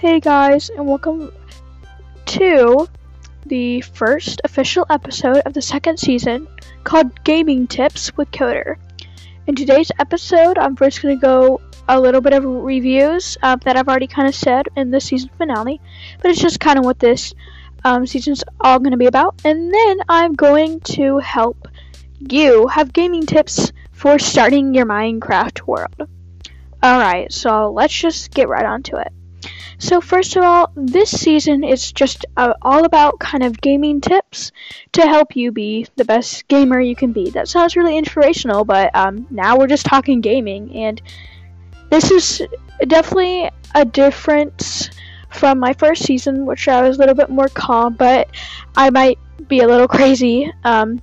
Hey guys, and welcome to the first official episode of the second season called Gaming Tips with Coder. In today's episode, I'm first going to go a little bit of reviews uh, that I've already kind of said in the season finale, but it's just kind of what this um, season's all going to be about. And then I'm going to help you have gaming tips for starting your Minecraft world. Alright, so let's just get right onto it. So, first of all, this season is just uh, all about kind of gaming tips to help you be the best gamer you can be. That sounds really inspirational, but um, now we're just talking gaming, and this is definitely a difference from my first season, which I was a little bit more calm, but I might be a little crazy. Um,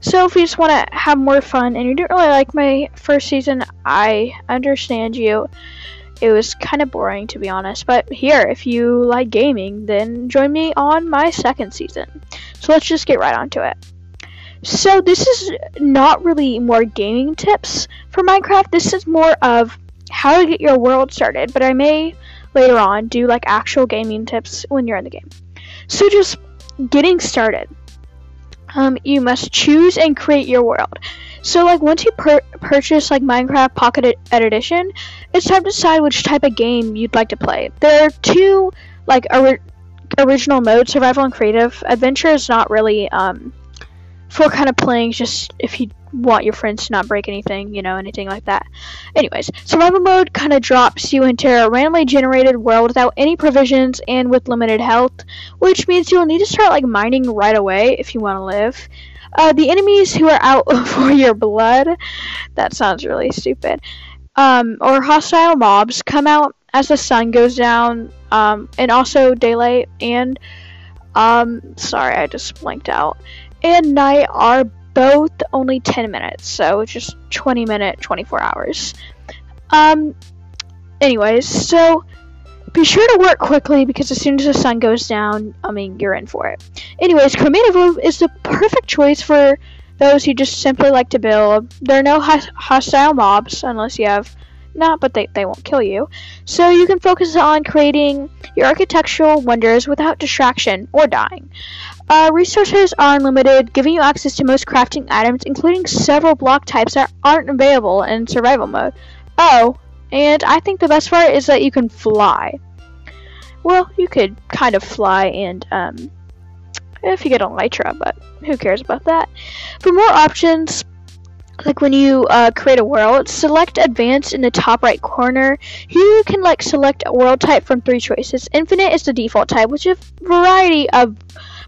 so if you just want to have more fun and you didn't really like my first season, I understand you. It was kind of boring to be honest, but here, if you like gaming, then join me on my second season. So let's just get right onto it. So this is not really more gaming tips for Minecraft. This is more of how to get your world started, but I may later on do like actual gaming tips when you're in the game. So just getting started um, you must choose and create your world. So like once you purchase like Minecraft Pocket Edition, it's time to decide which type of game you'd like to play. There are two like ori- original modes, survival and creative. Adventure is not really um, for kind of playing just if you want your friends to not break anything, you know, anything like that. Anyways, survival mode kind of drops you into a randomly generated world without any provisions and with limited health, which means you'll need to start like mining right away if you want to live. Uh, the enemies who are out for your blood, that sounds really stupid, um, or hostile mobs come out as the sun goes down, um, and also daylight and, um, sorry, I just blanked out, and night are both only 10 minutes, so it's just 20 minute, 24 hours. Um, anyways, so be sure to work quickly because as soon as the sun goes down, I mean, you're in for it. Anyways, Cremative is the perfect choice for those who just simply like to build. There are no hostile mobs unless you have not, but they, they won't kill you. So you can focus on creating your architectural wonders without distraction or dying. Uh, resources are unlimited, giving you access to most crafting items, including several block types that aren't available in survival mode. Oh, and I think the best part is that you can fly. Well, you could kind of fly and, um, if you get Elytra, but who cares about that? For more options, like when you uh, create a world, select advanced in the top right corner. Here you can like select a world type from three choices. Infinite is the default type, which is a variety of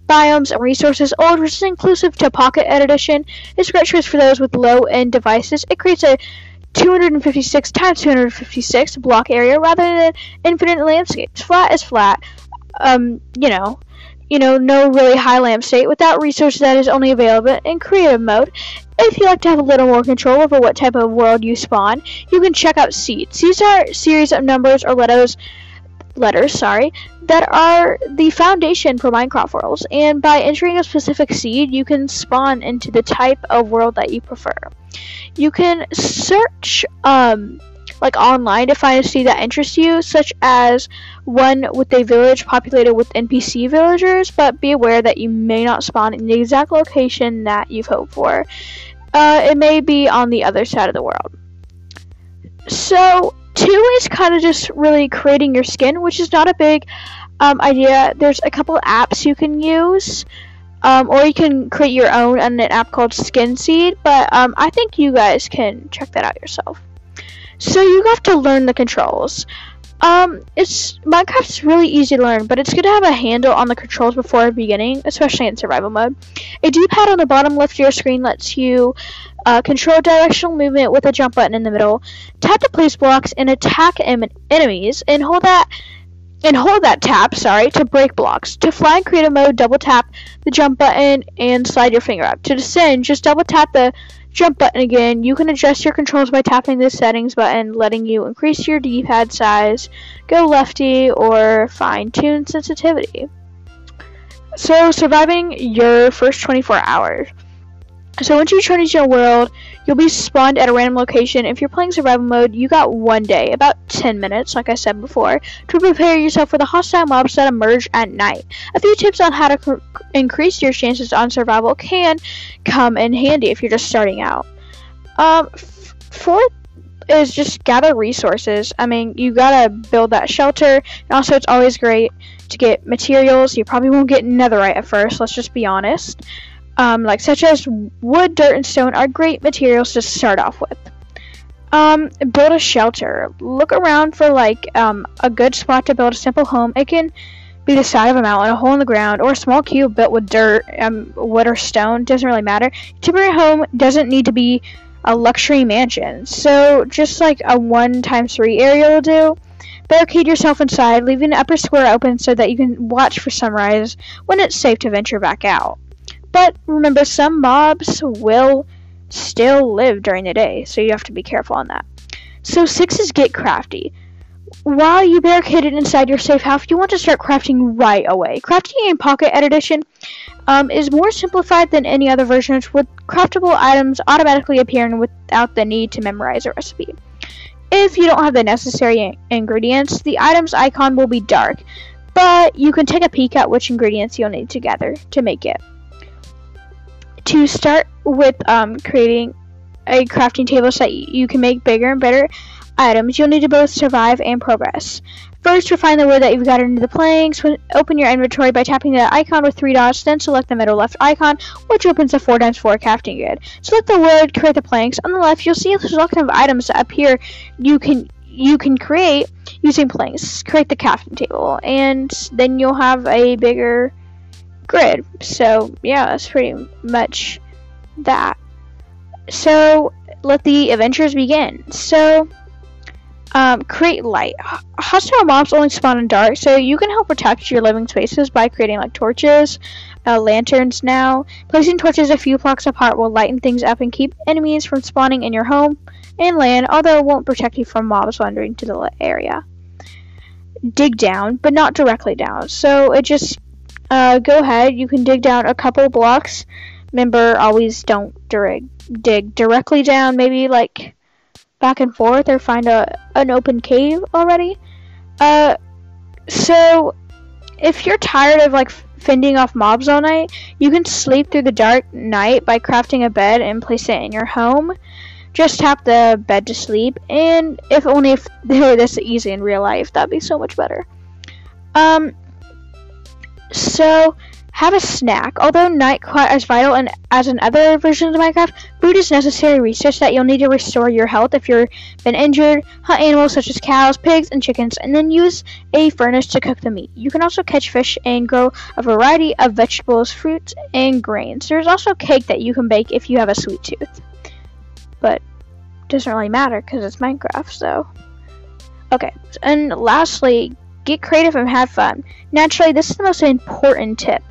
biomes and resources. Old, which is inclusive to Pocket Edition, is a great choice for those with low-end devices. It creates a 256 times 256 block area rather than infinite landscapes. Flat is flat. Um, you know, you know, no really high lamp state without resources that is only available in creative mode. If you like to have a little more control over what type of world you spawn, you can check out seeds. These are series of numbers or letters letters, sorry, that are the foundation for Minecraft worlds. And by entering a specific seed, you can spawn into the type of world that you prefer. You can search um, like online to find a seed that interests you, such as one with a village populated with NPC villagers, but be aware that you may not spawn in the exact location that you've hoped for. Uh, it may be on the other side of the world. So, two is kind of just really creating your skin, which is not a big um, idea. There's a couple apps you can use. Um, or you can create your own on an app called Skin Seed, but um, I think you guys can check that out yourself. So you have to learn the controls. Um, it's Minecraft's really easy to learn, but it's good to have a handle on the controls before beginning, especially in survival mode. A D-pad on the bottom left of your screen lets you uh, control directional movement with a jump button in the middle. Tap to place blocks and attack em enemies, and hold that and hold that tap, sorry, to break blocks. To fly in creative mode, double tap the jump button and slide your finger up. To descend, just double tap the jump button again. You can adjust your controls by tapping the settings button, letting you increase your D-pad size, go lefty, or fine-tune sensitivity. So, surviving your first 24 hours. So once you return to your world, you'll be spawned at a random location. If you're playing survival mode, you got one day, about 10 minutes, like I said before, to prepare yourself for the hostile mobs that emerge at night. A few tips on how to increase your chances on survival can come in handy if you're just starting out. Um, fourth is just gather resources. I mean, you gotta build that shelter, and also it's always great to get materials. You probably won't get netherite at first, let's just be honest um, like such as wood, dirt, and stone are great materials to start off with. Um, build a shelter. Look around for like um, a good spot to build a simple home. It can be the side of a mountain, a hole in the ground, or a small cube built with dirt, um, wood, or stone. Doesn't really matter. Temporary home doesn't need to be a luxury mansion. So just like a one times three area will do. Barricade yourself inside, leaving the upper square open so that you can watch for sunrise when it's safe to venture back out. But remember, some mobs will still live during the day, so you have to be careful on that. So six is get crafty. While you barricaded inside your safe house, you want to start crafting right away. Crafting in Pocket Edition um, is more simplified than any other versions, with craftable items automatically appearing without the need to memorize a recipe. If you don't have the necessary ingredients, the item's icon will be dark, but you can take a peek at which ingredients you'll need together to make it to start with um, creating a crafting table so that you can make bigger and better items, you'll need to both survive and progress. First, refine the wood that you've got into the planks. Open your inventory by tapping the icon with three dots, then select the middle left icon, which opens the 4x4 crafting grid. Select the wood, create the planks. On the left, you'll see a selection of items that appear you can you can create using planks. Create the crafting table, and then you'll have a bigger grid. So yeah, that's pretty much that. So let the adventures begin. So um, create light. Hostile mobs only spawn in dark, so you can help protect your living spaces by creating like torches, uh, lanterns now. Placing torches a few blocks apart will lighten things up and keep enemies from spawning in your home and land, although it won't protect you from mobs wandering to the area. Dig down, but not directly down. So it just uh, go ahead. You can dig down a couple blocks. Remember, always don't dig, dig directly down. Maybe like back and forth, or find a an open cave already. Uh, so if you're tired of like fending off mobs all night, you can sleep through the dark night by crafting a bed and place it in your home. Just tap the bed to sleep, and if only if they were this easy in real life, that'd be so much better. Um, so, have a snack. Although not quite as vital as in other versions of Minecraft, food is necessary research that you'll need to restore your health if you've been injured. Hunt animals such as cows, pigs, and chickens, and then use a furnace to cook the meat. You can also catch fish and grow a variety of vegetables, fruits, and grains. There's also cake that you can bake if you have a sweet tooth. But doesn't really matter because it's Minecraft, so. Okay, and lastly, Get creative and have fun. Naturally, this is the most important tip.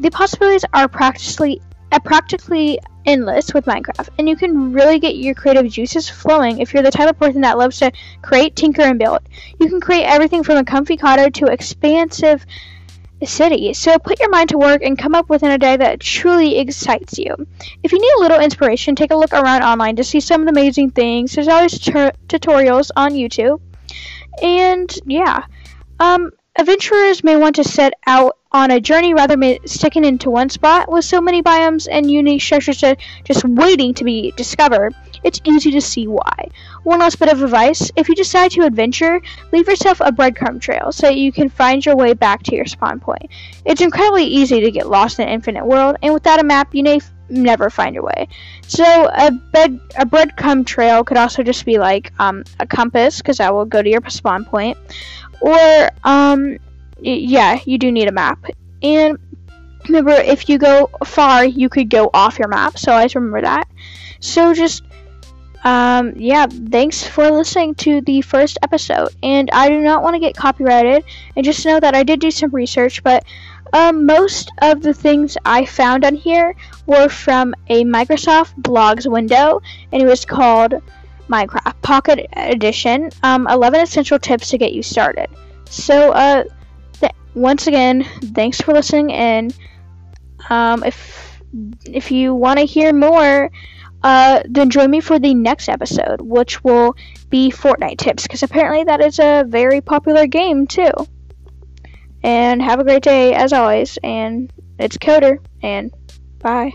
The possibilities are practically uh, practically endless with Minecraft, and you can really get your creative juices flowing if you're the type of person that loves to create, tinker, and build. You can create everything from a comfy cottage to expansive city. So put your mind to work and come up with an idea that truly excites you. If you need a little inspiration, take a look around online to see some of the amazing things. There's always tutorials on YouTube. And yeah, um, adventurers may want to set out on a journey rather than sticking into one spot. With so many biomes and unique structures just waiting to be discovered, it's easy to see why. One last bit of advice if you decide to adventure, leave yourself a breadcrumb trail so you can find your way back to your spawn point. It's incredibly easy to get lost in an infinite world, and without a map, you may f- never find your way. So, a, bed, a breadcrumb trail could also just be like um, a compass, because that will go to your spawn point or, um, yeah, you do need a map. And remember, if you go far, you could go off your map, so always remember that. So just, um, yeah, thanks for listening to the first episode. And I do not want to get copyrighted, and just know that I did do some research, but um, most of the things I found on here were from a Microsoft Blogs window, and it was called Minecraft Pocket Edition. Um, 11 essential tips to get you started. So, uh, th- once again, thanks for listening. And um, if if you want to hear more, uh, then join me for the next episode, which will be Fortnite tips, because apparently that is a very popular game too. And have a great day, as always, and it's Coder, and bye.